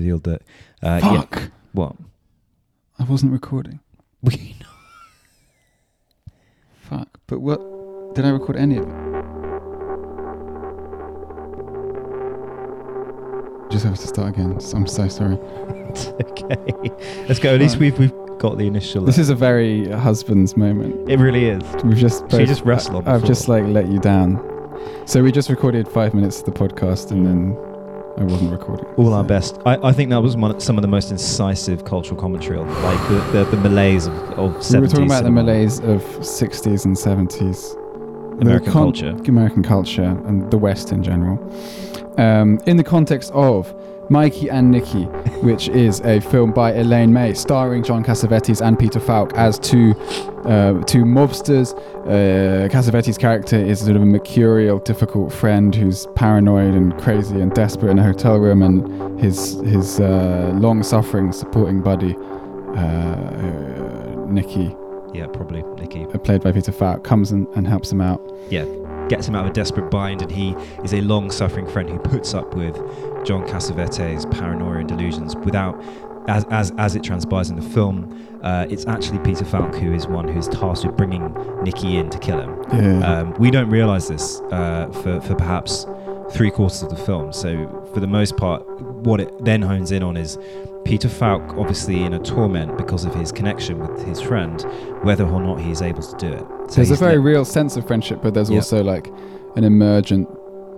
revealed that. Uh, Fuck. Yeah, what? I wasn't recording. We Fuck. But what? Did I record any of it? Just have to start again. I'm so sorry. okay. Let's go. At least we've we've got the initial. This uh, is a very husband's moment. It really is. We've just both- just wrestle on I've just like let you down. So we just recorded five minutes of the podcast and then I wasn't recording. All our best. I, I think that was one, some of the most incisive cultural commentary on like the, the, the malaise of, of 70s We were talking about the cinema. malaise of 60s and 70s. American con- culture. American culture and the West in general. Um, in the context of Mikey and Nicky, which is a film by Elaine May, starring John Cassavetes and Peter Falk as two uh, two mobsters. Uh, Cassavetes' character is sort of a mercurial, difficult friend who's paranoid and crazy and desperate in a hotel room, and his his uh, long-suffering supporting buddy, uh, uh, Nikki, Yeah, probably Nicky. uh, played by Peter Falk, comes and, and helps him out. Yeah, gets him out of a desperate bind, and he is a long-suffering friend who puts up with John Cassavetes' paranoia and delusions without. As, as, as it transpires in the film, uh, it's actually Peter Falk who is one who's tasked with bringing Nicky in to kill him. Yeah. Um, we don't realize this uh, for, for perhaps three quarters of the film. So, for the most part, what it then hones in on is Peter Falk, obviously in a torment because of his connection with his friend, whether or not he is able to do it. So there's a very real sense of friendship, but there's Yeah. also like an emergent,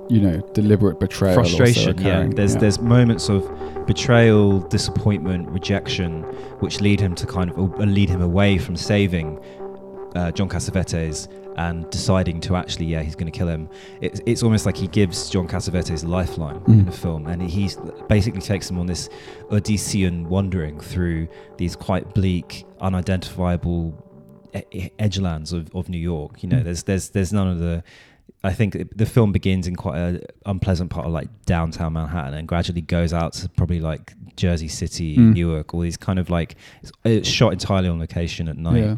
you know, deliberate betrayal. frustration. Yeah, there's Yeah. there's moments of betrayal, disappointment, rejection, which lead him to kind of uh, lead him away from saving uh, John Cassavetes and deciding to actually, yeah, he's going to kill him. It's, it's almost like he gives John Cassavetes a lifeline in Mm. the film, and he's basically takes him on this Odyssean wandering through these quite bleak, unidentifiable edgelands of, of New York. You know, Mm. there's there's there's none of the. I think the film begins in quite a unpleasant part of like downtown Manhattan and gradually goes out to probably like Jersey City, Mm. Newark, all these kind of like it's, it's shot entirely on location at night Yeah.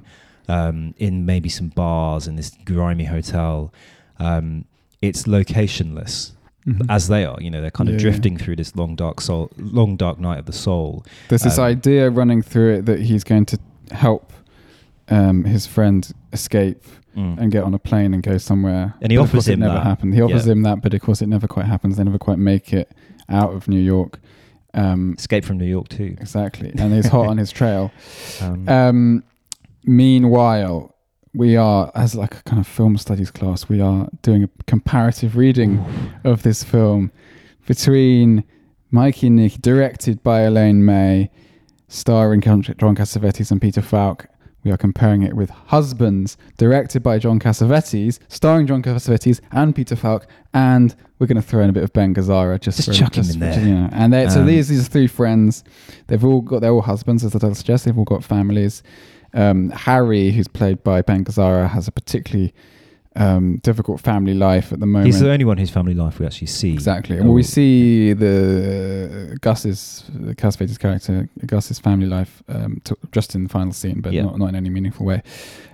Um, in maybe some bars in this grimy hotel. Um, it's locationless Mhm. as they are. You know, they're kind Yeah, of yeah. drifting through this long dark soul, long dark night of the soul. There's this um, idea running through it that he's going to help um, his friend escape Mm. and get on a plane and go somewhere. And he But of offers course it never that. happened. He offers Yeah. him that, but of course it never quite happens. They never quite make it out of New York. Um, Escape from New York too. exactly, and he's hot on his trail. Um, Um, meanwhile, we are, as like a kind of film studies class, we are doing a comparative reading of this film between Mikey and Nick, directed by Elaine May, starring John Cassavetes and Peter Falk. We are comparing it with Husbands, directed by John Cassavetes, starring John Cassavetes and Peter Falk, and we're going to throw in a bit of Ben Gazzara just, Just for, chuck him in there. You know. And they so Um, these these three friends, they've all got they're all husbands, as the title suggests. They've all got families. Um, Harry, who's played by Ben Gazzara, has a particularly um, difficult family life at the moment. he's the only one whose family life we actually see. Exactly. Well, we Oh. see the Gus's, the Cassavetes character, Gus's family life um, t- just in the final scene, but Yeah. not, not in any meaningful way.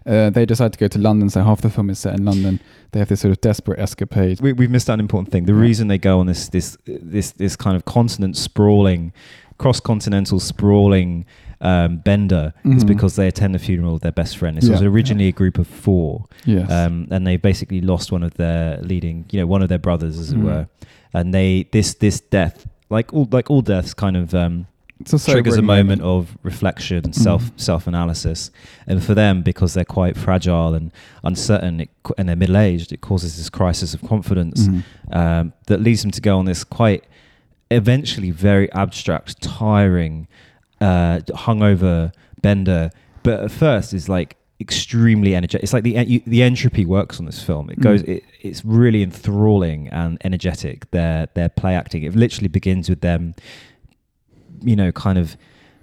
Uh, they decide to go to London, so half the film is set in London. They have this sort of desperate escapade. we, we've missed an important thing. The Yeah. reason they go on this this this this kind of continent sprawling, cross continental sprawling um, bender is Mhm. because they attend the funeral of their best friend. This was Yeah. originally a group of four, Yes. um, and they basically lost one of their leading, you know, one of their brothers, as it Mm. were. And they this this death, like all like all deaths, kind of um, a triggers a moment of reflection and self Mhm. self analysis. And for them, because they're quite fragile and uncertain, it, and they're middle aged, it causes this crisis of confidence Mhm. um, that leads them to go on this quite eventually very abstract, tiring, uh, hungover bender. But at first, is like extremely energetic. It's like the you, the entropy works on this film. It goes. Mm. It, it's really enthralling and energetic. Their their play acting. It literally begins with them, you know, kind of.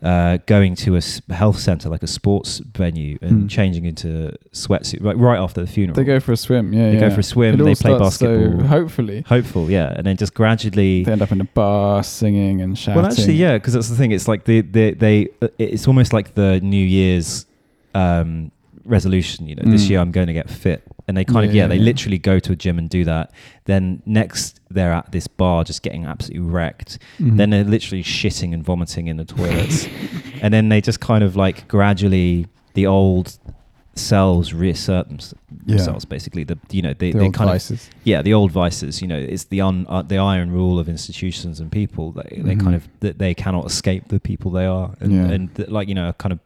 Uh, going to a health center like a sports venue and Mm. changing into sweatsuit like right after the funeral. They go for a swim. Yeah, They go for a swim, It they play starts so basketball. hopefully, hopeful, yeah, and then just gradually. they end up in a bar singing and shouting. Well, actually, yeah, because that's the thing. It's like the, they, they, uh, it's almost like the New Year's um, resolution. You know, this Mm. year I'm going to get fit. And they kind of Yeah, yeah, they yeah. literally go to a gym and do that. Then next they're at this bar just getting absolutely wrecked. Mhm. Then they're literally shitting and vomiting in the toilets, and then they just kind of like gradually the old selves reassert them, Yeah. themselves. Basically, the you know they, the they old kind of yeah the old vices you know it's the un, uh, the iron rule of institutions and people they, they Mhm. kind of that they cannot escape the people they are and, Yeah. and like you know kind of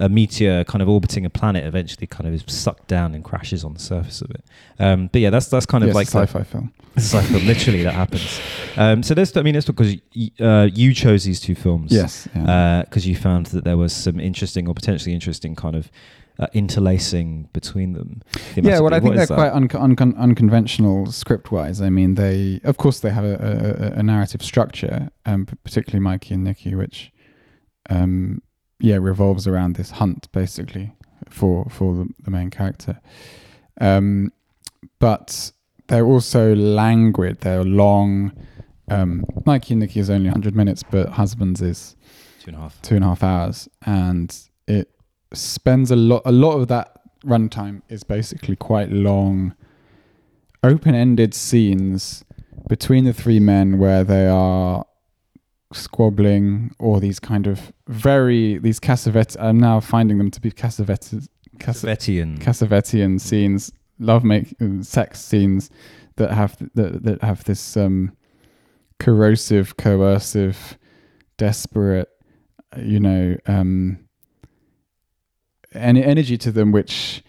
a meteor kind of orbiting a planet eventually kind of is sucked down and crashes on the surface of it um, but yeah that's that's kind of like sci-fi film. like literally that happens um, so that's I mean it's because y- uh, you chose these two films Yes. Yeah. because you found that there was some interesting or potentially interesting kind of uh, interlacing between them yeah, well. I think they're that? quite uncon uncon unconventional script-wise. I mean, they, of course, they have a, a, a narrative structure, um, particularly Mikey and Nicky, which, um, yeah, revolves around this hunt basically for for the, the main character. Um, but they're also languid. They're long. Um, Mikey and Nicky is only 100 minutes, but Husbands is two and a half two and a half hours, and it spends a lot. A lot of that runtime is basically quite long, open-ended scenes between the three men where they are squabbling or these kind of very these Cassavet. I'm now finding them to be Cassavet Cass- Vetian. Cassavetian scenes, love make sex scenes that have that, that have this um, corrosive, coercive, desperate, you know, um, any energy to them, which.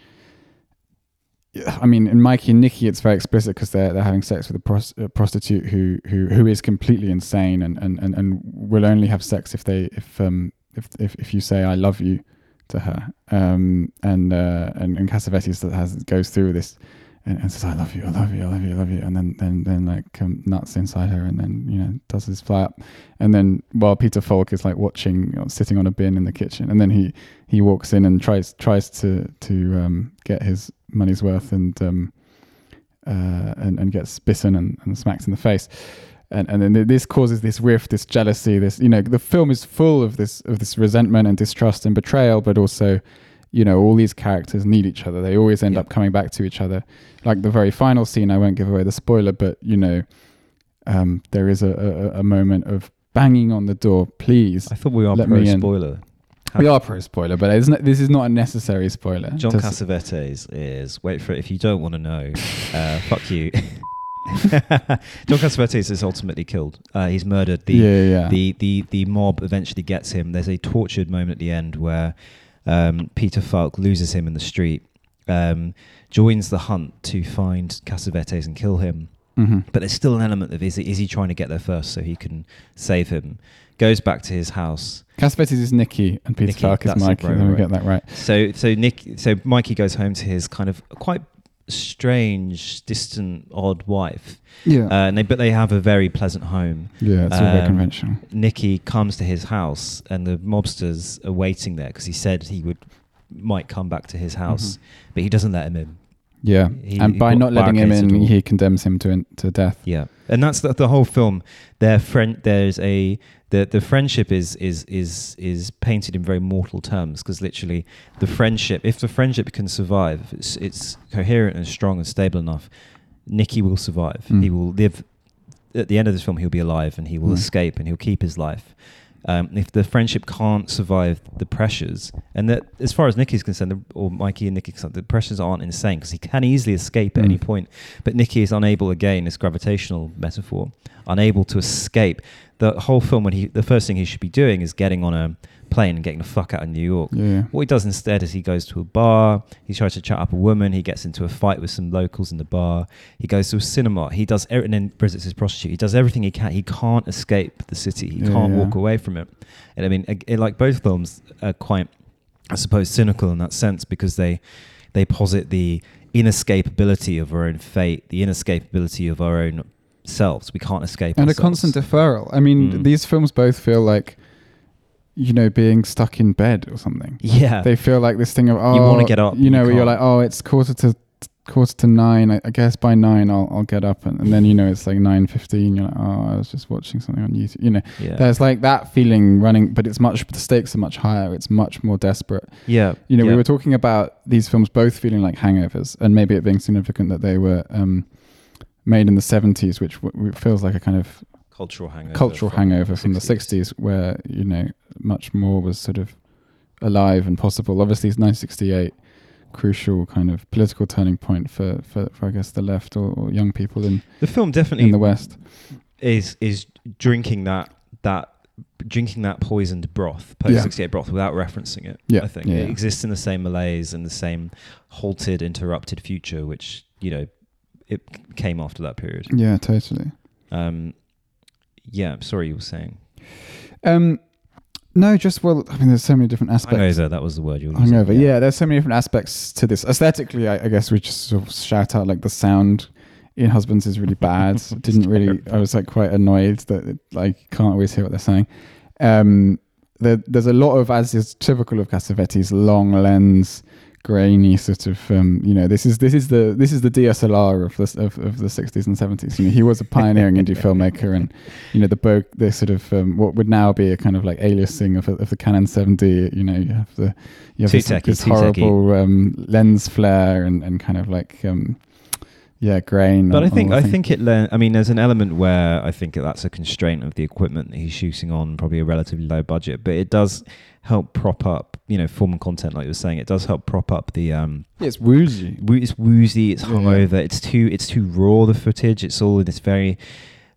I mean, in Mikey and Nicky, it's very explicit because they're they're having sex with a, pros- a prostitute who who who is completely insane and, and, and, and will only have sex if they if um if if, if you say I love you to her. Um, and uh, and and Cassavetes that has goes through this and, and says I love you, I love you, I love you, I love you, and then then then like um, nuts inside her, and then you know does his fly up, and then while Peter Falk is like watching, you know, sitting on a bin in the kitchen, and then he he walks in and tries tries to to um, get his money's worth and um, uh, and and gets bitten and, and smacked in the face. And, and then this causes this rift, this jealousy, this you know the film is full of this of this resentment and distrust and betrayal, but also, you know, all these characters need each other. They always end Yeah. up coming back to each other. Like the very final scene, I won't give away the spoiler, but you know, um, there is a, a, a moment of banging on the door. Please, I thought we were Let pro spoiler. we are pro spoiler, but this is not a necessary spoiler. John Cassavetes is wait for it. If you don't want to know, uh, fuck you. John Cassavetes is ultimately killed. Uh, he's murdered. The, yeah, yeah. the the the mob eventually gets him. There's a tortured moment at the end where um, Peter Falk loses him in the street, um, joins the hunt to find Cassavetes and kill him. hmm But there's still an element of is he, is he trying to get there first so he can save him? Goes back to his house. Cassavetes is Nicky and Peter Nicky, Falk is it, Mikey. right, Let me right, get that right. So so Nick so Mikey goes home to his kind of quite strange, distant, odd wife, Yeah, uh, and they but they have a very pleasant home. yeah, it's all very um, conventional. Nicky comes to his house, and the mobsters are waiting there because he said he would might come back to his house, Mhm. but he doesn't let him in. Yeah, he- and by not letting him in, he condemns him to to death. Yeah, and that's the, the whole film. Their friend, there's a the the friendship is is is is painted in very mortal terms because literally the friendship, if the friendship can survive, if it's it's coherent and strong and stable enough, Nicky will survive. Mm. He will live. At the end of this film, he'll be alive and he will Mm. escape and he'll keep his life. Um, if the friendship can't survive the pressures, and that as far as Nicky's concerned, the- or Mikey and Nicky, the pressures aren't insane because he can easily escape at Mm. any point. But Nicky is unable, again, this gravitational metaphor, unable to escape. The whole film, when he, the first thing he should be doing is getting on a plane and getting the fuck out of New York. Yeah, What he does instead is he goes to a bar, he tries to chat up a woman, he gets into a fight with some locals in the bar, he goes to a cinema, he does everything, and then visits his prostitute. He does everything he can. He can't escape the city. He Yeah, can't yeah. walk away from it. And I mean, ag- like both films are quite, I suppose, cynical in that sense because they they posit the inescapability of our own fate, the inescapability of our own selves. We can't escape. and a constant deferral. I mean, Mm. these films both feel like, you know, being stuck in bed or something. Yeah. They feel like this thing of oh, you wanna get up, You know, you where you're like, oh, it's quarter to quarter to nine. I, I guess by nine I'll I'll get up and, and then you know it's like nine fifteen. You're like, oh, I was just watching something on YouTube. You know, Yeah. there's like that feeling running, but it's much the stakes are much higher. It's much more desperate. yeah. You know, yeah. we were talking about these films both feeling like hangovers, and maybe it being significant that they were um, made in the seventies, which w- feels like a kind of cultural hangover. cultural from hangover from the 60s where you know much more was sort of alive and possible obviously it's 1968 crucial kind of political turning point for for, for i guess the left or, or young people in The film definitely in the west is is drinking that that drinking that poisoned broth, post Yeah. 68 broth, without referencing it. Yeah, I think yeah, it yeah. exists in the same malaise and the same halted, interrupted future, which you know it came after that period. yeah totally Um, yeah, I'm sorry, you were saying um no just well i mean there's so many different aspects hangover. That was the word you were using. hungover yeah. there's so many different aspects to this aesthetically I, I guess we just sort of shout out like the sound in husbands is really bad didn't really i was like quite annoyed that it, like can't always hear what they're saying um there, there's a lot of as is typical of cassavetes long lens grainy sort of um you know this is this is the this is the dslr of the of, of the 60s and 70s you know he was a pioneering indie filmmaker and you know the bo- the sort of um, what would now be a kind of like aliasing of, of the Canon 7D. You know, you have the you have this, techie, this horrible um, lens flare and, and kind of like um, yeah grain. But on- I think I think it. Le- I mean, there's an element where I think that's a constraint of the equipment that he's shooting on, probably a relatively low budget. But it does help prop up, you know, form and content, like you were saying. It does help prop up the. Um, Yeah, it's woozy. wo- it's woozy. It's Yeah. hungover. It's too. It's too raw. The footage. It's all in this very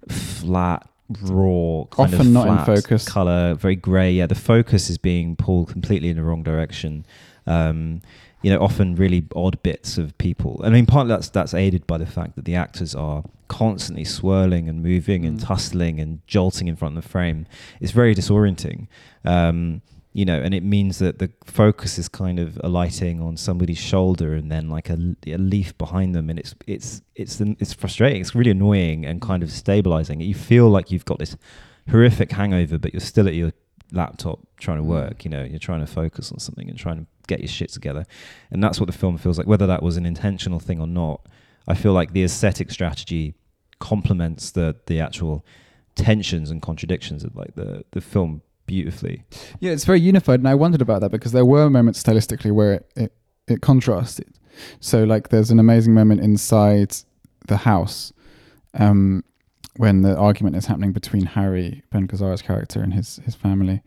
flat, raw, kind Often of not in focus. color, very grey. Yeah, the focus is being pulled completely in the wrong direction. Um, you know, often really odd bits of people. I mean, partly that's that's aided by the fact that the actors are constantly swirling and moving and Mm. tussling and jolting in front of the frame. It's very disorienting. Um, you know, and it means that the focus is kind of alighting on somebody's shoulder and then like a, a leaf behind them, and it's it's it's it's frustrating. It's really annoying and kind of stabilizing. You feel like you've got this horrific hangover, but you're still at your laptop trying to Mm. work. You know, you're trying to focus on something and trying to get your shit together, and that's what the film feels like. Whether that was an intentional thing or not, I feel like the aesthetic strategy complements the the actual tensions and contradictions of like the the film beautifully. Yeah, it's very unified, and I wondered about that because there were moments stylistically where it, it, it contrasted. So, like, there's an amazing moment inside the house um, when the argument is happening between Harry Ben Gazzara's character and his his family,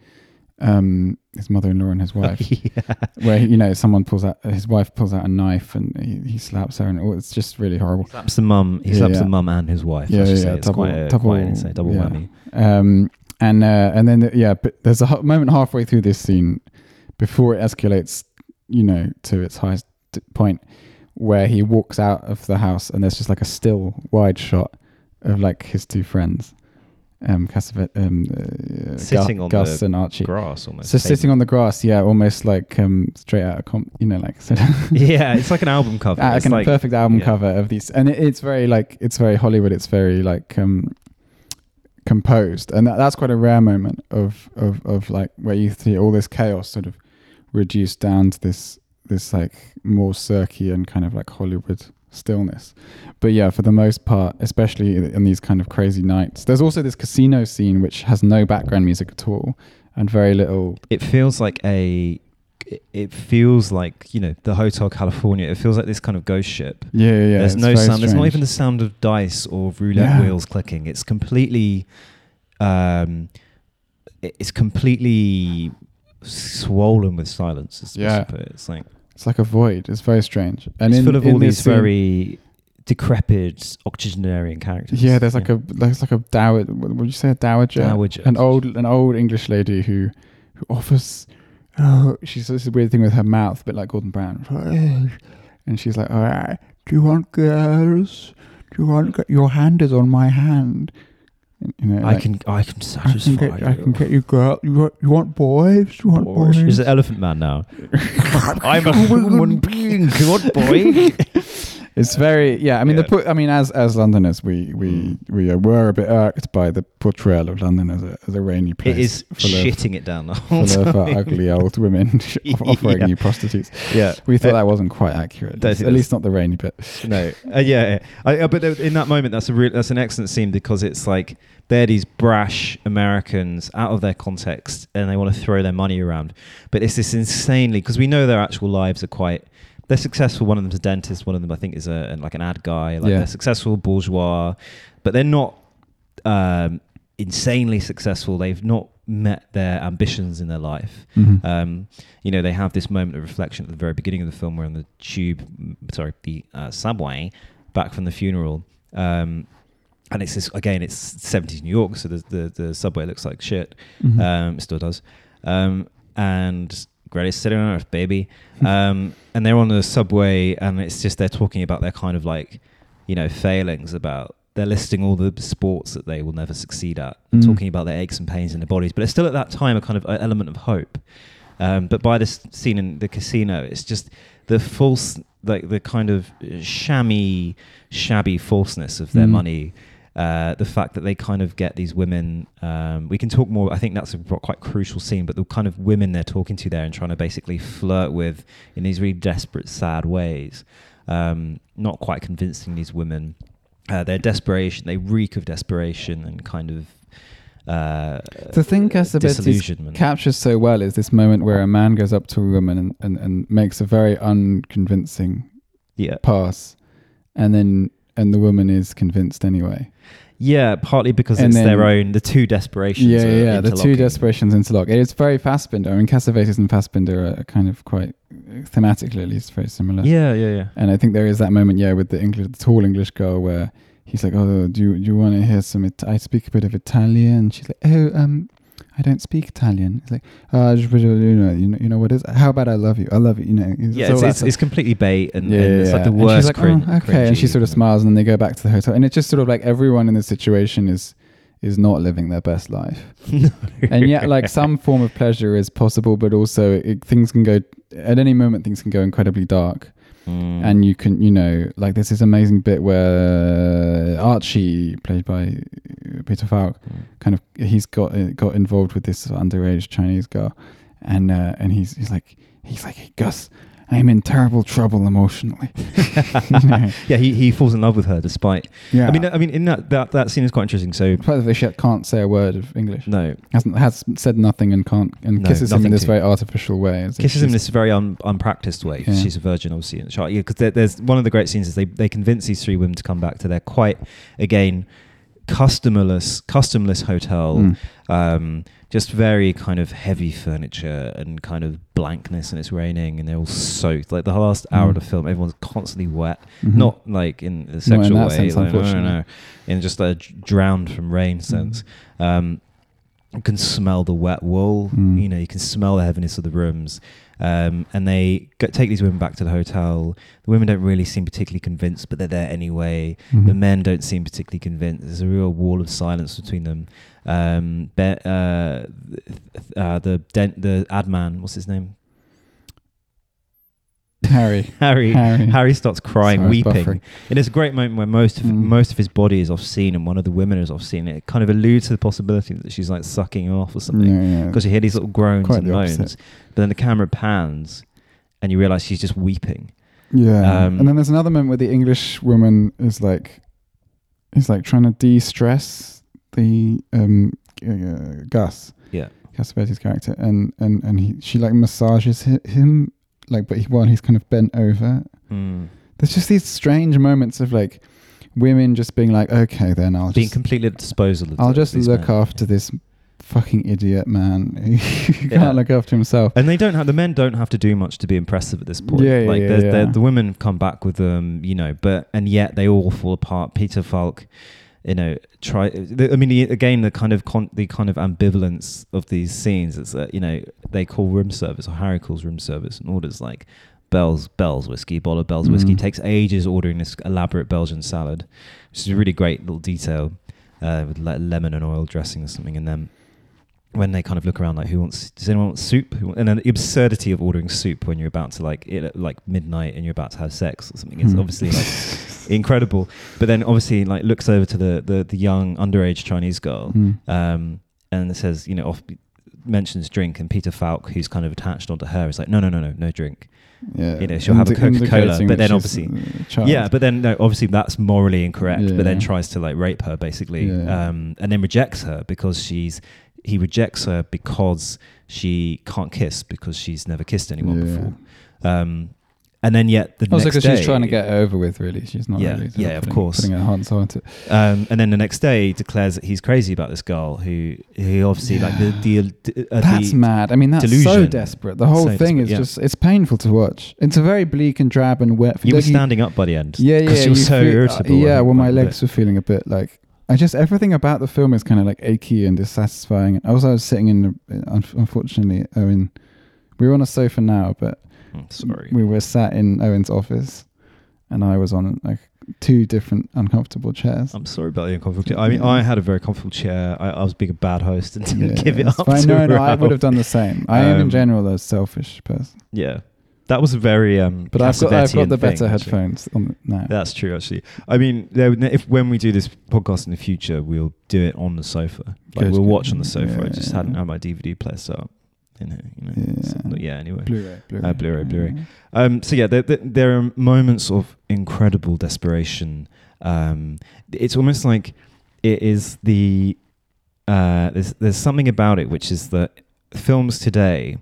um, his mother-in-law and his wife, yeah. where you know someone pulls out his wife pulls out a knife and he, he slaps her, and oh, it's just really horrible. slaps the mum. He Yeah, slaps yeah. the mum and his wife. Yeah, yeah, say. yeah, It's double- quite, a, double- quite insane, double whammy. Um, and uh, and then yeah, but there's a moment halfway through this scene before it escalates, you know, to its highest point, where he walks out of the house and there's just like a still wide shot of like his two friends, um, Cassavet, um, uh, Sitting Gu- on Gus the and Archie. Grass almost. So sitting on the grass, yeah, almost like um, straight out of com- you know, like yeah, it's like an album cover. uh, it's like a perfect album yeah. cover of these, and it, it's very like it's very Hollywood. It's very like um, composed, and that, that's quite a rare moment of of of like where you see all this chaos sort of reduced down to this this like more cirky and kind of like Hollywood stillness. But yeah, for the most part, especially in these kind of crazy nights, there's also this casino scene which has no background music at all and very little. it feels like a it- it feels like you know the hotel california it feels like this kind of ghost ship Yeah, yeah. yeah there's no sound there's not even the sound of dice or roulette Yeah. wheels clicking it's completely um it's completely swollen with silence Yeah. put it. it's like It's like a void. It's very strange. And it's in, full of in all these very decrepit octogenarian characters Yeah, there's like a there's like a dowager. Would you say a dowager? Dowager. An old an old English lady who who offers. Oh, she says this weird thing with her mouth, a bit like Gordon Brown. And she's like, "All right, do you want girls? Do you want g- your hand is on my hand? You know, I like, can I can I satisfy can get I can get you girl. You want you want boys? You want boys? Is it Elephant Man now? I'm a human being. What boy? It's very yeah. I mean, Yeah. the put. I mean, as as Londoners, we we Mm. we were a bit irked by the portrayal of London as a as a rainy place. It is full of- shitting it down the whole full of uh, ugly old women offering Yeah. you prostitutes. Yeah. We thought Uh, that wasn't quite accurate. At least not the rainy bit. No, uh, yeah, yeah. I, uh, but in that moment, that's a real, that's an excellent scene because it's like they're these brash Americans out of their context, and they want to throw their money around. But it's this insanely because we know their actual lives are quite. They're successful. One of them's a dentist. One of them, I think, is a like an ad guy. Like Yeah. they're successful bourgeois, but they're not um, insanely successful. They've not met their ambitions in their life. Mhm. Um, you know, they have this moment of reflection at the very beginning of the film where on the tube, sorry, the uh, subway back from the funeral. Um, and it's this, again, it's 70s New York, so the, the, the subway looks like shit. Mhm. Um, it still does. Um, and greatest city on earth, baby. Um, and they're on the subway, and it's just they're talking about their kind of like, you know, failings about. They're listing all the sports that they will never succeed at, and Mm. talking about their aches and pains in their bodies. But it's still at that time a kind of element of hope. Um, but by this scene in the casino, it's just the false, like the kind of shammy, shabby falseness of their Mm. money. Uh, the fact that they kind of get these women. Um, we can talk more. I think that's a quite crucial scene. But the kind of women they're talking to there and trying to basically flirt with in these really desperate, sad ways. Um, not quite convincing these women. Uh, their desperation. They reek of desperation and kind of. Uh, The thing Cassavetes captures so well is this moment where a man goes up to a woman and, and, and makes a very unconvincing yeah. pass, and then and the woman is convinced anyway. Yeah, partly because And it's their own. The two desperations. Yeah, yeah, yeah. The two desperations interlock. It's very Fassbinder. I mean, Cassavetes and Fassbinder are kind of quite thematically, at least, very similar. Yeah, yeah, yeah. And I think there is that moment, yeah, with the English, the tall English girl, where he's like, "Oh, do you, do you want to hear some? It- I speak a bit of Italian." She's like, "Oh, um, I don't speak Italian." It's like, "Oh, just, you know, you know, you know what is? How about I love you? I love you. You know." Yeah, it's, it's, it's completely bait and, yeah, and it's yeah, like the and worst. she's like, oh, okay, and she sort of smiles, and then they go back to the hotel, and it's just sort of like everyone in this situation is is not living their best life, and yet like some form of pleasure is possible, but also it, things can go at any moment. Things can go incredibly dark, Mm. and you can you know like there's this amazing bit where Archie, played by uh, Peter Falk, Mm. kind of he's got uh, got involved with this underage Chinese girl, and uh, and he's he's like he's like hey, Gus, I'm in terrible trouble emotionally. Yeah, he, he falls in love with her despite. Yeah, I mean, I mean, in that that, that scene is quite interesting. So Part of the shit can't say a word of English. no, Hasn't has said nothing and can't and No, kisses him in this very artificial way. kisses him in this very un, unpracticed way. Yeah. She's a virgin, obviously, in the shot. Yeah, because there, there's one of the great scenes is they they convince these three women to come back to their quite again customerless customless hotel. Mm. um, just very kind of heavy furniture and kind of blankness, and it's raining, and they're all soaked. Like the last hour of Mm. the film, everyone's constantly wet, Mhm. not like in a sexual that way, sense, like, no, no, no, in just a drowned from rain sense. Um, you can smell the wet wool. Mm. You know, you can smell the heaviness of the rooms. Um, and they go, take these women back to the hotel. The women don't really seem particularly convinced, but they're there anyway. Mhm. The men don't seem particularly convinced. There's a real wall of silence between them. Um, be, uh, th- uh, the dent, the ad man, what's his name? Harry. Harry. Harry. Harry starts crying, Sorry, weeping. buffering. And it's a great moment where most of Mm. most of his body is off scene, and one of the women is off scene. It kind of alludes to the possibility that she's like sucking him off or something Yeah, yeah. because you hear these little groans Quite and moans. opposite. But then the camera pans, and you realise she's just weeping. Yeah. Um, and then there's another moment where the English woman is like, is like trying to de-stress the um, uh, Gus, Yeah. Cassavetes' character, and and and he she like massages hi- him, like, but he, while he's kind of bent over. Mm. There's just these strange moments of like women just being like, okay, then I'll Being just completely at disposal. Of I'll the- just look men. after this fucking idiot man who can't Yeah. look after himself. And they don't have the men don't have to do much to be impressive at this point. Yeah, yeah, like yeah, yeah. the women come back with them, you know, but and yet they all fall apart. Peter Falk, you know, try. I mean, again, the kind of con, the kind of ambivalence of these scenes is that you know they call room service or Harry calls room service and orders like Bell's Bell's whiskey, bottle of Bell's whiskey. Mm. Takes ages ordering this elaborate Belgian salad, which is a really great little detail uh, with like lemon and oil dressing or something and then when they kind of look around like who wants does anyone want soup and then the absurdity of ordering soup when you're about to like it at, like midnight and you're about to have sex or something is Hmm. obviously like incredible but then obviously like looks over to the the, the young underage chinese girl Hmm. um and says you know off mentions drink and peter falk who's kind of attached onto her is like no no no no no drink Yeah. you know, she'll have a Coca-Cola, but then obviously- yeah but then no obviously that's morally incorrect but then tries to like rape her basically Yeah. um and then rejects her because she's he rejects her because she can't kiss because she's never kissed anyone Yeah. before um and then yet the Also, next day she's trying to get over with, really. She's not Yeah, really. yeah, of putting, course. Putting her soul into it. um, and then the next day declares that he's crazy about this girl who he obviously like the the, uh, That's the mad. I mean, that's so desperate. The whole So thing is yeah. just, it's painful to watch. It's a very bleak and drab and wet. you were standing up by the end Yeah, yeah. because you were so feel- uh, irritable yeah, well, my legs were feeling a bit like. I just everything about the film is kind of like achy and dissatisfying. I was I was sitting in, unfortunately, Owen. We were on a sofa now, but Mm, sorry we were sat in Owen's office, and I was on like two different uncomfortable chairs. I'm sorry about the uncomfortable chair. I mean, I had a very comfortable chair. I, I was being a bad host and didn't Yeah, give it up. fine. to No, no, I would have done the same. I am in Um, general a selfish person, Yeah, that was a very um. but I've got I've got the better actually. headphones on now. That's true, actually. I mean, there, if when we do this podcast in the future, we'll do it on the sofa. Like Good, we'll watch on the sofa. I just yeah, hadn't had my DVD player set up. You know, you know. Yeah. so- yeah. Anyway. Blu-ray, Blu-ray, Uh, Blu-ray, Blu-ray. Yeah. Um, so yeah, there, there, there are moments of incredible desperation. Um, it's almost like it is the uh, there's there's something about it which is that films today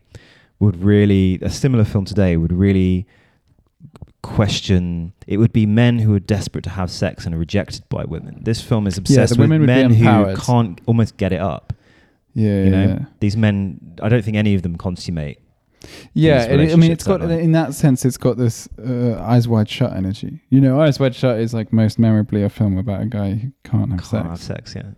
would really a similar film today would really question it would be men who are desperate to have sex and are rejected by women this film is obsessed with women would men who can't almost get it up Yeah, you know yeah. these men i don't think any of them consummate Yeah, it, I mean, it's got way. in that sense, it's got this uh, eyes wide shut energy. You know, eyes wide shut is like most memorably a film about a guy who can't have can't sex. have sex yeah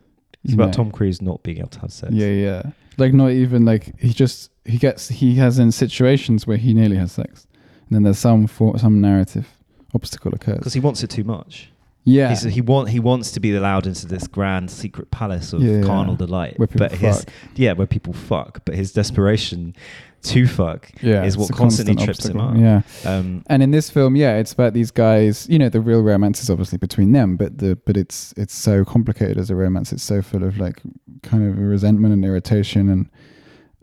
it's You about know. tom cruise not being able to have sex Yeah, yeah. Like not even like he just he gets he has in situations where he nearly has sex, and then there's some for some narrative obstacle occurs. because he wants it too much. Yeah, He's, he want he wants to be allowed into this grand secret palace of Yeah. carnal delight, Where people but his fuck. yeah, where people fuck, but his desperation to fuck yeah, is it's what a constantly constant trips him up. Yeah, Um, and in this film, yeah, it's about these guys. You know, the real romance is obviously between them, but the but it's it's so complicated as a romance. It's so full of like kind of resentment and irritation and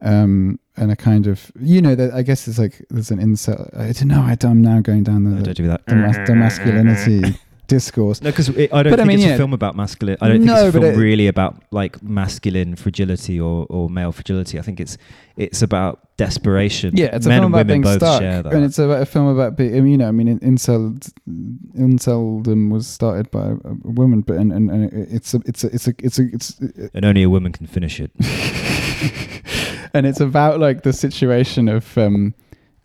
um and a kind of you know that I guess it's like there's an incel. I don't know. I, I'm now going down I the don't do that. the, mas- the masculinity discourse. No, because I don't But I think mean, it's yeah. a film about masculine. I don't No, think it's a film it- really about like masculine fragility or, or male fragility. I think it's it's about desperation. Yeah, it's a film and about women being both stuck, share that. and it's about a film about being. I mean, you know, I mean, in- incel, inceldom was started by a, a woman, but and, and, and it's a, it's a, it's a, it's a, it's, and only a woman can finish it. and it's about like the situation of um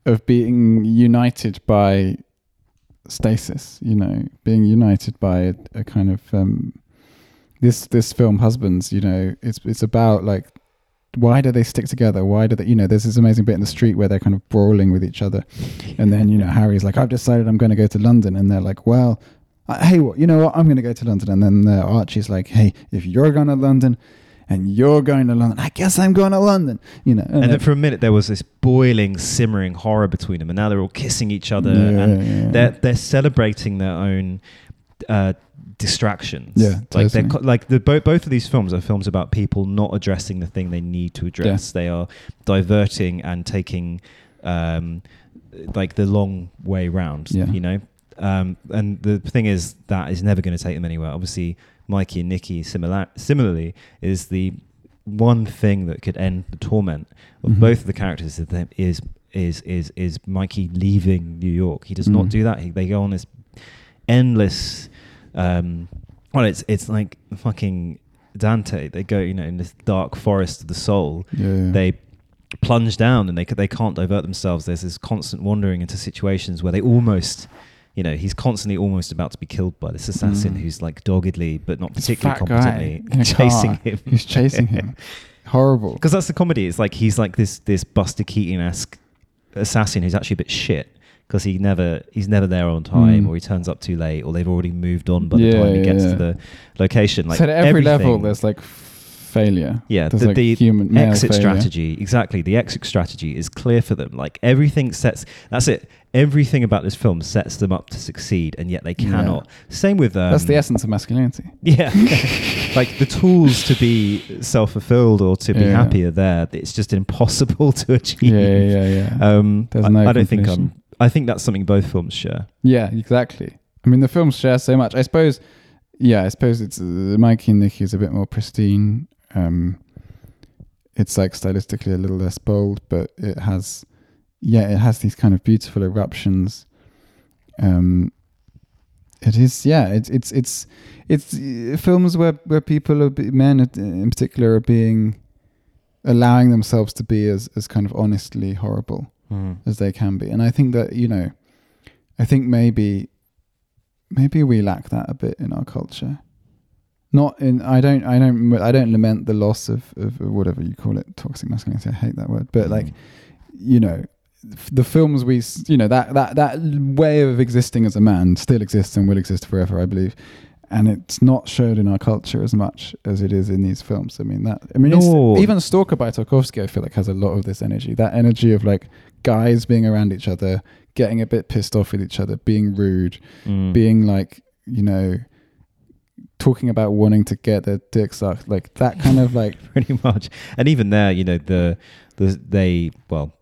of being united by stasis. You know, being united by a, a kind of um this this film husbands. You know, it's it's about like why do they stick together? Why do they, you know, there's this amazing bit in the street where they're kind of brawling with each other. And then, you know, Harry's like, I've decided I'm going to go to London. And they're like, well, uh, hey, what, you know what? I'm going to go to London. And then uh, Archie's like, hey, if you're going to London and you're going to London, I guess I'm going to London, you know. And then then- for a minute there was this boiling, simmering horror between them, and now they're all kissing each other, Yeah, and yeah. they're they're celebrating their own uh, distractions. Yeah, like they're totally. like the both both of these films are films about people not addressing the thing they need to address. They are diverting and taking um, like the long way round. Yeah. You know, um, and the thing is that is never going to take them anywhere. Obviously, Mikey and Nicky similar similarly is the one thing that could end the torment of Mhm. both of the characters is is is is is Mikey leaving New York. He does not Mm. do that. He, they go on this endless. Um, well, it's it's like fucking Dante. They go, you know, in this dark forest of the soul. yeah, yeah. They plunge down and they they can't divert themselves. There's this constant wandering into situations where they almost. You know, he's constantly almost about to be killed by this assassin Mm. who's like doggedly, but not particularly competently, chasing car him. He's chasing him. Horrible. Because that's the comedy. It's like he's like this this Buster Keaton esque assassin who's actually a bit shit because he never he's never there on time Mm. or he turns up too late or they've already moved on by the Yeah, time he yeah, gets yeah. to the location. Like so at every level, there's like failure. Yeah, There's the, like the human exit failure. strategy, exactly. The exit strategy is clear for them. Like everything sets. That's it. Everything about this film sets them up to succeed, and yet they Yeah. cannot. Same with um, That's the essence of masculinity. Yeah, like the tools to be self-fulfilled or to be Yeah. happy are there. It's just impossible to achieve. Yeah, yeah, yeah. yeah. Um, There's I, no I don't think. I'm. I think that's something both films share. Yeah, exactly. I mean, the films share so much. I suppose, yeah, I suppose it's uh, Mikey and Nicky is a bit more pristine. Um, it's like stylistically a little less bold, but it has, yeah, it has these kind of beautiful eruptions. Um, it is, yeah, it's it's it's it's uh, films where where people are men in particular are being allowing themselves to be as as kind of honestly horrible as they can be. And I think that, you know, I think maybe maybe we lack that a bit in our culture. Not in I don't I don't I don't lament the loss of, of whatever you call it, toxic masculinity. I hate that word. But like, you know, the films we you know, that that that way of existing as a man still exists and will exist forever, I believe. And it's not showed in our culture as much as it is in these films. I mean that I mean No. even Stalker by Tarkovsky I feel like has a lot of this energy. That energy of like guys being around each other, getting a bit pissed off with each other, being rude, Mm. being like, you know, talking about wanting to get their dick sucked, like that kind of like, pretty much. And even there, you know, the the they well,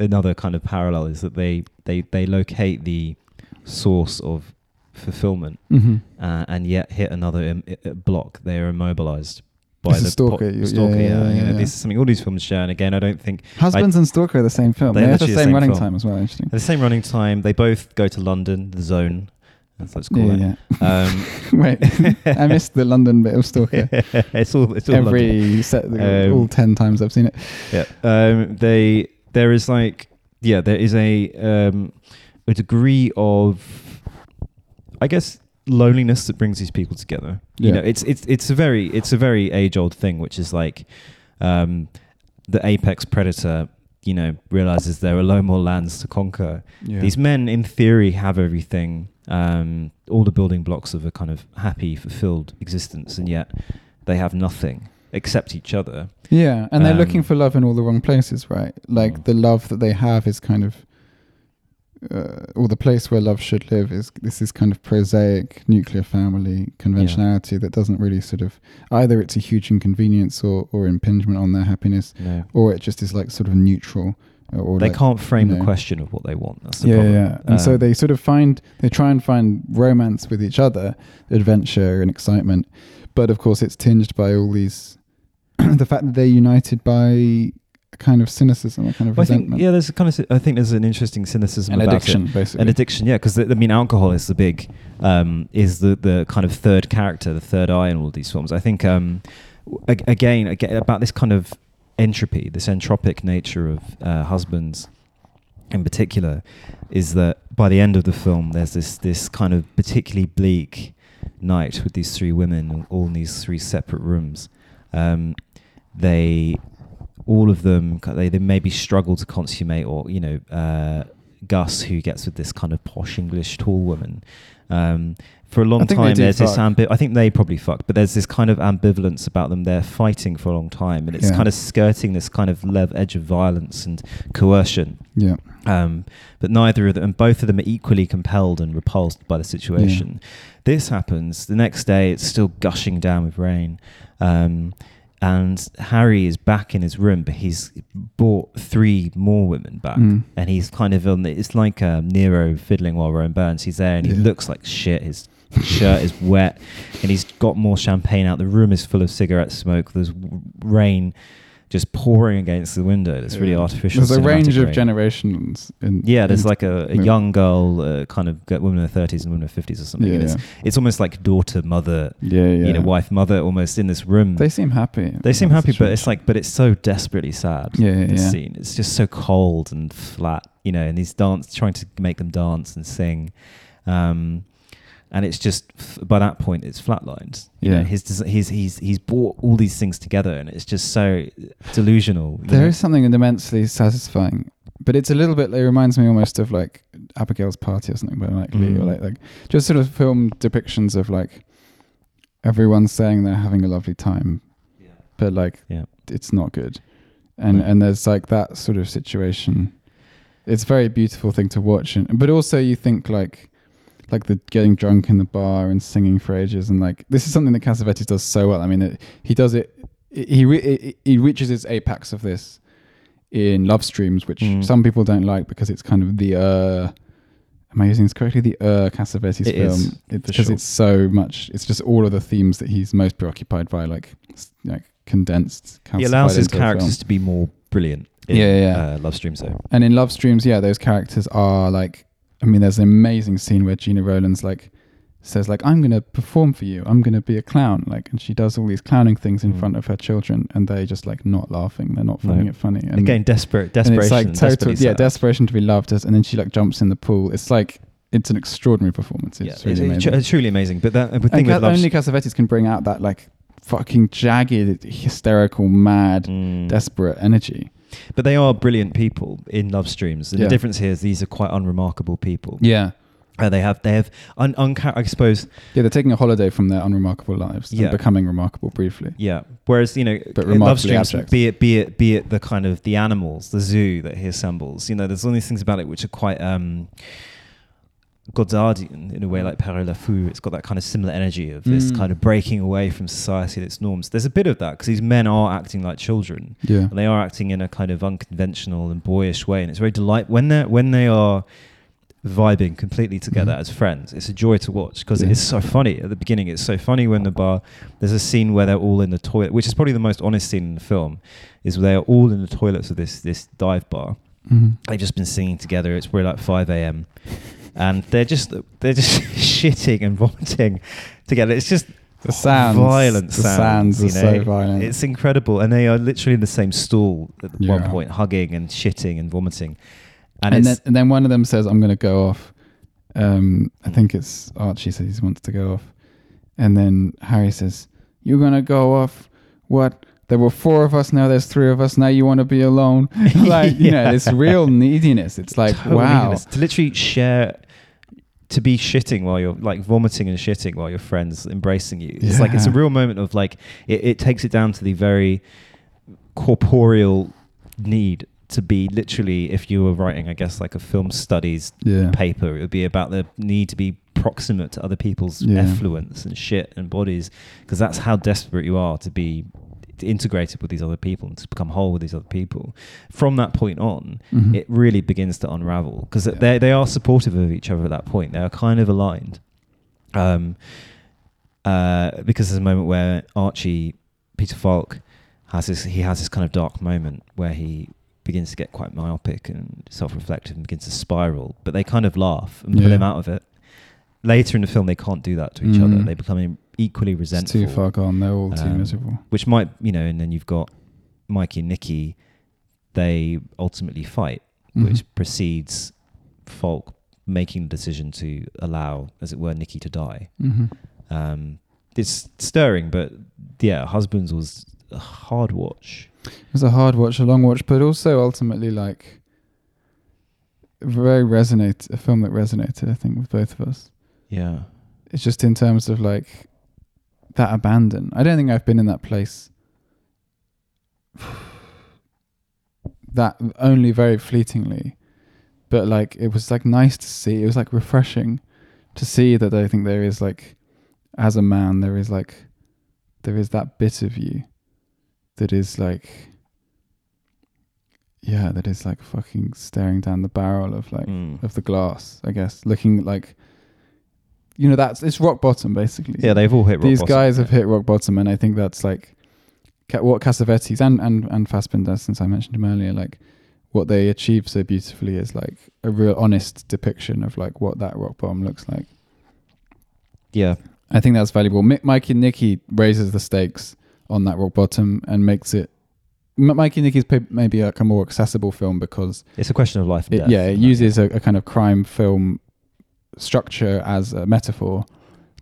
another kind of parallel is that they they they locate the source of fulfillment, uh, and yet hit another Im- i- block. They are immobilized by It's the stalker, po- stalker, yeah, yeah, yeah, you know, This is something all these films share. And again, I don't think Husbands and Stalker are the same film. They have the same, same running film. time as well. Interesting. the same running time. They both go to London, the Zone, That's let's call Yeah, yeah. Um, Wait, I missed the London bit of Stalker. it's all it's all London. Every set, Um, all ten times I've seen it. Yeah. Um, they there is like yeah there is a um, a degree of I guess loneliness that brings these people together. You know, it's it's it's a very it's a very age old thing, which is like um, the apex predator. You know, realizes there are no more lands to conquer. Yeah. These men, in theory, have everything, um, all the building blocks of a kind of happy, fulfilled existence, and yet they have nothing except each other. Yeah, and they're Um, looking for love in all the wrong places, right? Like Mm. the love that they have is kind of, uh, or the place where love should live is this is kind of prosaic nuclear family conventionality that doesn't really sort of either it's a huge inconvenience or or impingement on their happiness, No. or it just is like sort of neutral. uh, Or they like, can't frame you the question of what they want. That's the yeah, problem. yeah, and so Um, they sort of find they try and find romance with each other, adventure and excitement, but of course it's tinged by all these the fact that they're united by a kind of cynicism, a kind of Well, I think resentment, yeah, there's a kind of I think there's an interesting cynicism an about addiction, it. basically. An addiction, yeah, because I mean, alcohol is the big, um, is the the kind of third character, the third eye in all these films. I think um, again, again about this kind of entropy, this entropic nature of uh, husbands, in particular, is that by the end of the film, there's this this kind of particularly bleak night with these three women all in these three separate rooms. Um, they all of them they, they maybe struggle to consummate or you know uh, Gus who gets with this kind of posh English tall woman um, for a long I think they time there's this fuck. ambi- I think they probably fuck but there's this kind of ambivalence about them they're fighting for a long time and it's Yeah. kind of skirting this kind of lev- edge of violence and coercion yeah, um, but neither of them, and both of them are equally compelled and repulsed by the situation. This happens the next day. It's still gushing down with rain, um, and Harry is back in his room, but he's brought three more women back, Mm. and he's kind of on. the- It's like um, Nero fiddling while Rome burns. He's there, and he Yeah. looks like shit. His shirt is wet, and he's got more champagne out. The room is full of cigarette smoke. There's w- rain just pouring against the window. It's really Yeah. artificial. There's a range of rain. generations. In Yeah, there's in- like a, a young girl, uh, kind of g- woman in her thirties and woman in her fifties or something. Yeah, and it's, yeah. it's almost like daughter, mother, yeah, yeah. you know, wife, mother, almost in this room. They seem happy. They seem happy, but it's like, but it's so desperately sad. Yeah, yeah, this yeah. scene. It's just so cold and flat, you know. And he's dance, trying to make them dance and sing, um, and it's just f- by that point it's flatlined. You Yeah. know, his he's he's he's brought all these things together, and it's just so delusional. There know? is something immensely satisfying, but it's a little bit. It reminds me almost of like Abigail's Party or something by Mike Leigh, or Mm. like like just sort of film depictions of like everyone saying they're having a lovely time, but like Yeah. it's not good. And and there's like that sort of situation. It's a very beautiful thing to watch, and but also you think like like the getting drunk in the bar and singing for ages, and like this is something that Cassavetes does so well. I mean, it, he does it. He re- he reaches his apex of this in Love Streams, which Mm. some people don't like because it's kind of the uh. Am I using this correctly? The uh Cassavetes It film. is, It's because sure. it's so much. It's just all of the themes that he's most preoccupied by, like like condensed. He allows his into a film. characters to be more brilliant. In, Yeah, yeah, yeah. Uh, Love Streams though. And in Love Streams, yeah, those characters are like, I mean, there's an amazing scene where Gena Rowlands like says like, "I'm gonna perform for you. I'm gonna be a clown." Like, and she does all these clowning things in Mm. front of her children, and they just like not laughing. They're not No. finding it funny. And, Again, desperate, desperation. it's like total, yeah, desperation to be loved. As, and then she like jumps in the pool. It's like it's an extraordinary performance. Yeah, It's really it's, amazing. it's truly amazing. But that the thing with Love only Cassavetes can bring out that like fucking jagged, hysterical, mad, Mm. desperate energy. But they are brilliant people in Love Streams. And Yeah. the difference here is these are quite unremarkable people. Yeah. Uh, they have, they have, un, unca- I suppose, Yeah, they're taking a holiday from their unremarkable lives Yeah. and becoming remarkable briefly. yeah. Whereas you know, But in Love Streams, abject. be it, be it, be it the kind of the animals, the zoo that he assembles. You know, there's all these things about it which are quite um, Godardian in a way, like Pierrot le Fou. It's got that kind of similar energy of this Mm. kind of breaking away from society and its norms. There's a bit of that because these men are acting like children. Yeah. and they are acting in a kind of unconventional and boyish way and it's very delight when they are when they are vibing completely together Mhm. as friends it's a joy to watch because Yeah. it's so funny at the beginning it's so funny when the bar there's a scene where they're all in the toilet which is probably the most honest scene in the film is where they're all in the toilets of this this dive bar hmm they've just been singing together it's probably like 5 a.m and they're just they're just shitting and vomiting together it's just The sounds, violent the sounds, sounds you are so know. violent. It's incredible, and they are literally in the same stall at one point, hugging and shitting and vomiting. And, and, then, and then one of them says, "I'm going to go off." Um, I Mm. think it's Archie says he wants to go off, and then Harry says, "You're going to go off? What? There were four of us. Now there's three of us. Now you want to be alone? like you know, Yeah. this real neediness. It's like total wow, neediness. to literally share, to be shitting while you're like vomiting and shitting while your friends embracing you. It's like it's a real moment of like it, it takes it down to the very corporeal need to be literally. If you were writing, I guess, like a film studies yeah, paper. It would be about the need to be proximate to other people's Yeah. effluence and shit and bodies, because that's how desperate you are to be integrated with these other people and to become whole with these other people. From that point on, Mhm. it really begins to unravel because Yeah. they they are supportive of each other at that point. They are kind of aligned. Um, uh, because there's a moment where Archie, Peter Falk, has this he has this kind of dark moment where he begins to get quite myopic and self-reflective and begins to spiral. But they kind of laugh and pull Yeah. him out of it. Later in the film, they can't do that to each other. Mm. They become equally it's resentful too far gone. They're all too Um, miserable. which might you know and then you've got mikey and Nicky they ultimately fight Mhm. which precedes falk making the decision to allow as it were Nicky to die Mhm. um, it's stirring but yeah husbands was a hard watch It was a hard watch, a long watch, but also ultimately like very resonate a film that resonated, I think, with both of us. Yeah It's just in terms of like that abandon. I don't think I've been in that place. that only very fleetingly, but like it was like nice to see. It was like refreshing to see that I think there is like, as a man, there is like, there is that bit of you that is like, yeah, that is like fucking staring down the barrel of like Mm. of the glass, I guess, looking like you know that's it's rock bottom basically. yeah they've all hit rock These bottom, guys have hit rock bottom, and I think that's like what Cassavetes and and and Fassbinder, since I mentioned him earlier, like what they achieve so beautifully is like a real honest depiction of like what that rock bottom looks like. yeah I think that's valuable. Mi- Mikey and Nicky raises the stakes on that rock bottom and makes it. M- Mikey and Nicky's maybe like a more accessible film because it's a question of life it, death yeah, it uses a, a kind of crime film structure as a metaphor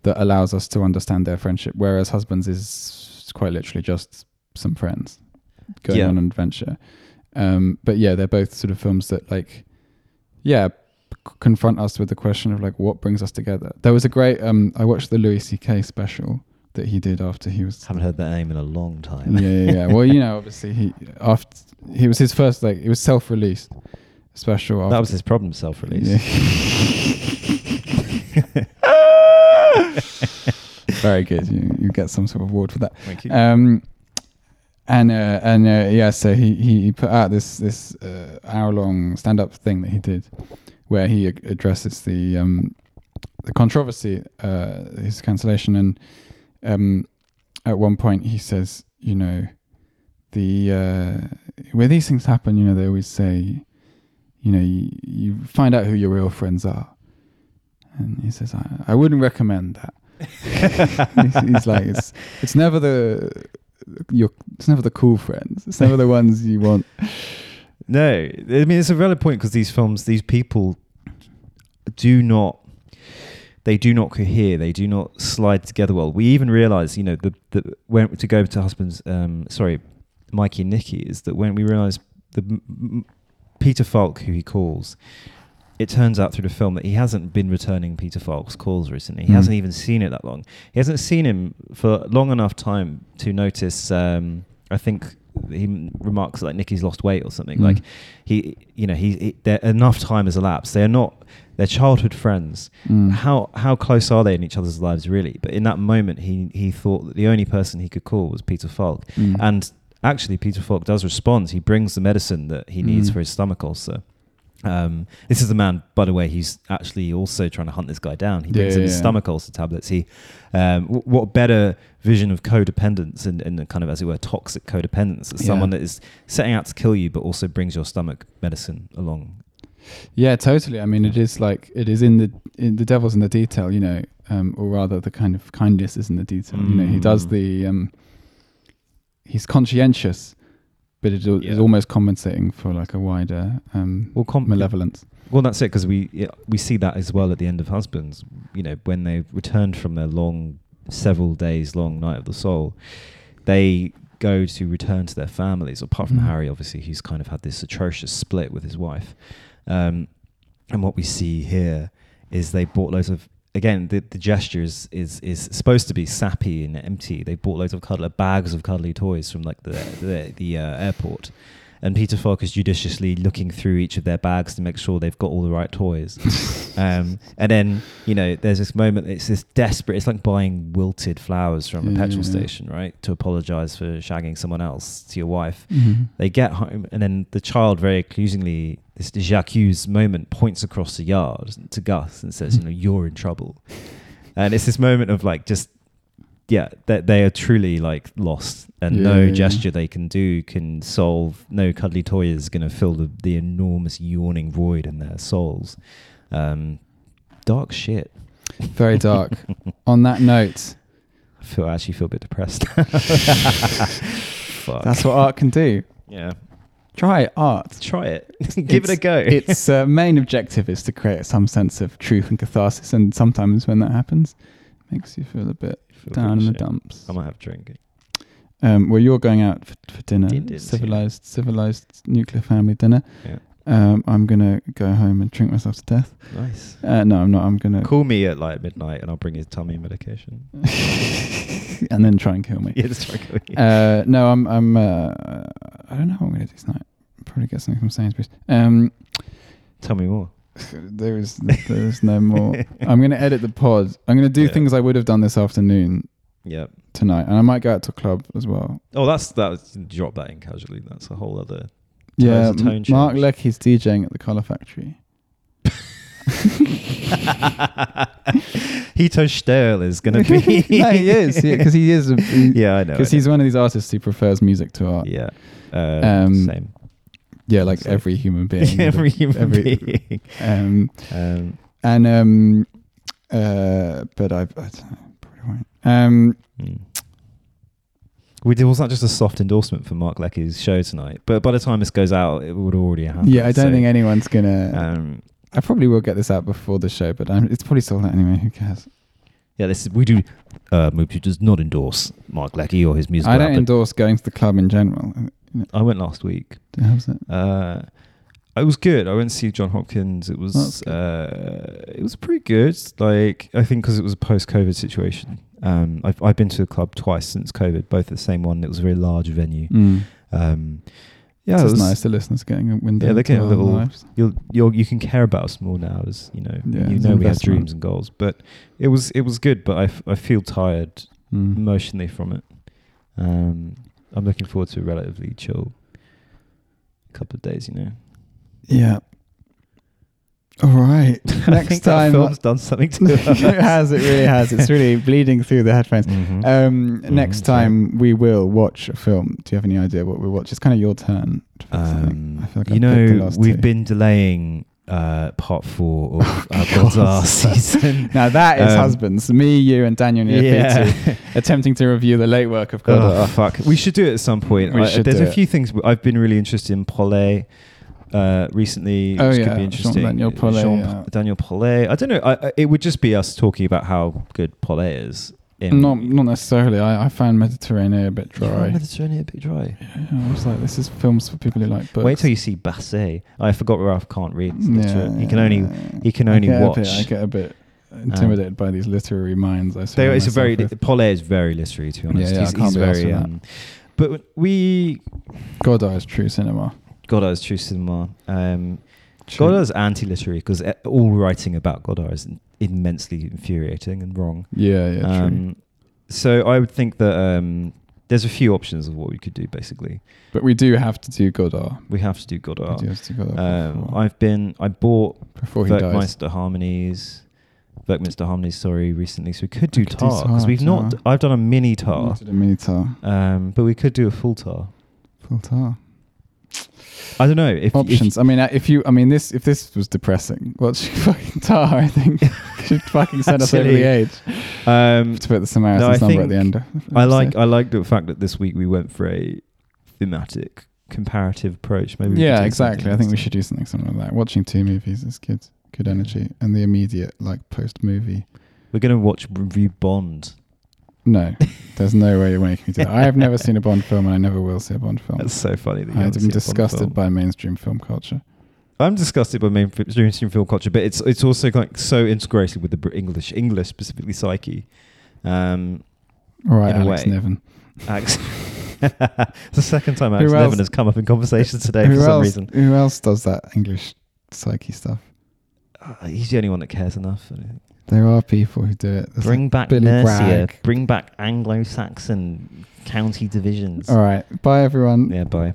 that allows us to understand their friendship, whereas Husbands is quite literally just some friends going Yeah. on an adventure. Um, but yeah, they're both sort of films that like, yeah, c- confront us with the question of like what brings us together. There was a great. Um, I watched the Louis C.K. special that he did after he was. Haven't heard that name in a long time. Yeah, yeah, yeah. well, you know, obviously he after he was his first like it was self-released special. After, that was his problem, self-release. Yeah. Very good. You, you get some sort of award for that. Thank you. Um, and uh, and uh, yeah, so he, he put out this this uh, hour long stand up thing that he did, where he addresses the um, the controversy, uh, his cancellation, and um, at one point he says, you know, the uh, where these things happen, you know, they always say, you know, you, you find out who your real friends are, and he says, I, I wouldn't recommend that. He's, like, it's it's never the your it's never the cool friends. It's never the ones you want. No, I mean it's a valid point because these films, these people do not, they do not cohere. They do not slide together well. We even realize, you know, the the when to go to husbands, um, sorry, Mikey and Nicky is that when we realize the m- Peter Falk, who he calls, it turns out through the film that he hasn't been returning Peter Falk's calls recently. He Mm. hasn't even seen it that long. He hasn't seen him for long enough time to notice. Um, I think he remarks like Nicky's lost weight or something. Mm. Like he, you know, he, he there enough time has elapsed. They are not. They're childhood friends. Mm. How how close are they in each other's lives really? But in that moment, he he thought that the only person he could call was Peter Falk, Mm. and actually Peter Falk does respond. He brings the medicine that he needs Mm. for his stomach ulcer. Um, this is the man, by the way, he's actually also trying to hunt this guy down. He brings Yeah, in his yeah. stomach ulcer tablets. He, um, w- what better vision of codependence and, and kind of, as it were, toxic codependence as someone that is setting out to kill you, but also brings your stomach medicine along. Yeah, totally. I mean, it is like it is in the in the devil's in the detail, you know, um, or rather, the kind of kindness is in the detail. You know, he does Mm. the um, he's conscientious, but it is Yeah. almost compensating for like a wider um, Well, com- malevolence. Well, that's it because we we see that as well at the end of Husbands. You know, when they returned from their long, several days long night of the soul, they go to return to their families. Apart from Mhm. Harry, obviously, he's kind of had this atrocious split with his wife. Um, and what we see here is they bought loads of. Again, the, the gesture is, is is supposed to be sappy and empty. They bought loads of cuddler bags of cuddly toys from like the the, the uh, airport, and Peter Falk is judiciously looking through each of their bags to make sure they've got all the right toys. um, and then you know, there's this moment. It's this desperate. It's like buying wilted flowers from a petrol station, right? To apologize for shagging someone else to your wife. Mhm. They get home, and then the child very accusingly, this Jacques moment, points across the yard to Gus and says, "You know, you're in trouble." And it's this moment of like just, yeah, that they are truly like lost, and Yeah, no yeah, gesture they can do can solve. No cuddly toy is going to fill the, the enormous yawning void in their souls. Um, dark shit. Very dark. On that note, I feel I actually feel a bit depressed. Fuck. that's what art can do. yeah. Try art. Try it. Give it a go. its uh, main objective is to create some sense of truth and catharsis, and sometimes when that happens, it makes you feel a bit Feel down in the dumps. I might have a drink. Um, well, you're going out for, for dinner, yeah. civilized, civilized nuclear family dinner. Yeah. Um, I'm gonna go home and drink myself to death. Nice. Uh, no, I'm not. I'm gonna Call me at like midnight and I'll bring his tummy medication. and then try and kill me. yeah, just try and go- Uh, no, I'm. I'm. Uh, I don't know what I'm gonna do tonight. Probably get something from Sainsbury's. Um, Tell me more. There is. There's no more. I'm gonna edit the pod. I'm gonna do Yeah. things I would have done this afternoon Yeah. tonight, and I might go out to a club as well. Oh, that's that. Drop that in casually. That's a whole other. Yeah, tone M- Mark. Leckey's DJing at the Colour Factory. Hito Steyerl is gonna be. no, he is because he is because Yeah, I know. Because he's one of these artists who prefers music to art. Yeah. Uh, Um, same. Yeah, like So- every human being. Every human every- being. Um, Um, and um, uh, but I, I don't know, probably won't. Um, hmm. We did, was that just a soft endorsement for Mark Leckey's show tonight? But by the time this goes out, it would already happen. yeah, I don't so, think anyone's gonna. Um, I probably will get this out before the show, but um, it's probably sold out anyway. Who cares? yeah, this is, we do. Uh, Movie does not endorse Mark Lecky or his music. I don't endorse going to the club in general. I went last week. How's it? Uh, it was good. I went to see Jon Hopkins. It was uh, it was pretty good. Like I think because it was a post-COVID situation, Um, I've I've been to the club twice since COVID, both at the same one. It was a very large venue. Mm. Um, yeah, it's it was, nice. The listeners getting a window. Yeah, they're getting a little-. You'll, you'll you can care about us more now, as you know. Yeah, you know we have dreams and goals, but it was it was good. But I, f- I feel tired Mm. emotionally from it. Um, I'm looking forward to a relatively chill couple of days. You know, Yeah. All right. Next time. that film's done something to it has. It really has. It's really bleeding through the headphones. Mhm. Um, Mhm, next time we will watch a film. Do you have any idea what we watch? It's kind of your turn. to. Um, I feel like you I've know, we've two. been delaying uh, part four of our God. Godard season. Now that is Um, husbands. Me, you, and Daniel Neofiti attempting to review the late work of Oh, fuck. We should do it at some point. I- there's a it. few things I've been really interested in. Pollet uh, recently, Oh, which yeah, could be interesting. Jean-Daniel Pollet, yeah. Daniel Pollet. I don't know. I, I, it would just be us talking about how good Pollet is. In Not not necessarily. I, I found Mediterranean a bit dry. Mediterranean a bit dry. Yeah, I was like, this is films for people who like books. Wait till you see Bassae. I forgot Ralph can't read. Literate. he can only he can I only a watch. bit- I get a bit intimidated by these literary minds. I They, surround it's a very with. Is very literary to be honest. Yeah, yeah, I he's, can't he's very. Um, but we Godard is true cinema. Godard's true cinema. Um, True. Godard's anti-literary because all writing about Godard is immensely infuriating and wrong. Yeah, yeah, true. um, so I would think that um, there's a few options of what we could do. Basically, but we do have to do Godard. we have to do We Godard. do have to do Godard Um, I've been. I bought before he dies. Werckmeister Harmonies. Werkminster Harmonies, sorry, recently. So we could do We could Tár because we've not. I've done a mini We Tár, did a mini Tár. um, but we could do a full Tár. Full Tár. I don't know if Options. I mean, uh, if you, I mean, this, if this was depressing, what's fucking Tár? I think should fucking send us over the um, to put the Samaritan's I number at the end. I like. I like the fact that this week we went for a thematic comparative approach. Maybe yeah, exactly. I think we should do something similar like that. Watching two movies is good. Good energy, and the immediate like post movie. We're gonna watch review Bond. No, there's no way you're making me do that. I have never seen a Bond film, and I never will see a Bond film. That's so funny. That you I'm haven't seen a Bond disgusted film. by mainstream film culture. I'm disgusted by mainstream film culture, but it's it's also like so integrated with the Br- English English specifically psyche. Um, All right, In Alex way. Niven. Alex, it's the second time Alex Who else- Niven has come up in conversation today for some else? reason. Who else does that English psyche stuff? Uh, he's the only one that cares enough. I think. There are people who do it. Bring like back Billy Mercia. Bragg. Bring back Anglo-Saxon county divisions. All right, bye everyone. Yeah, bye.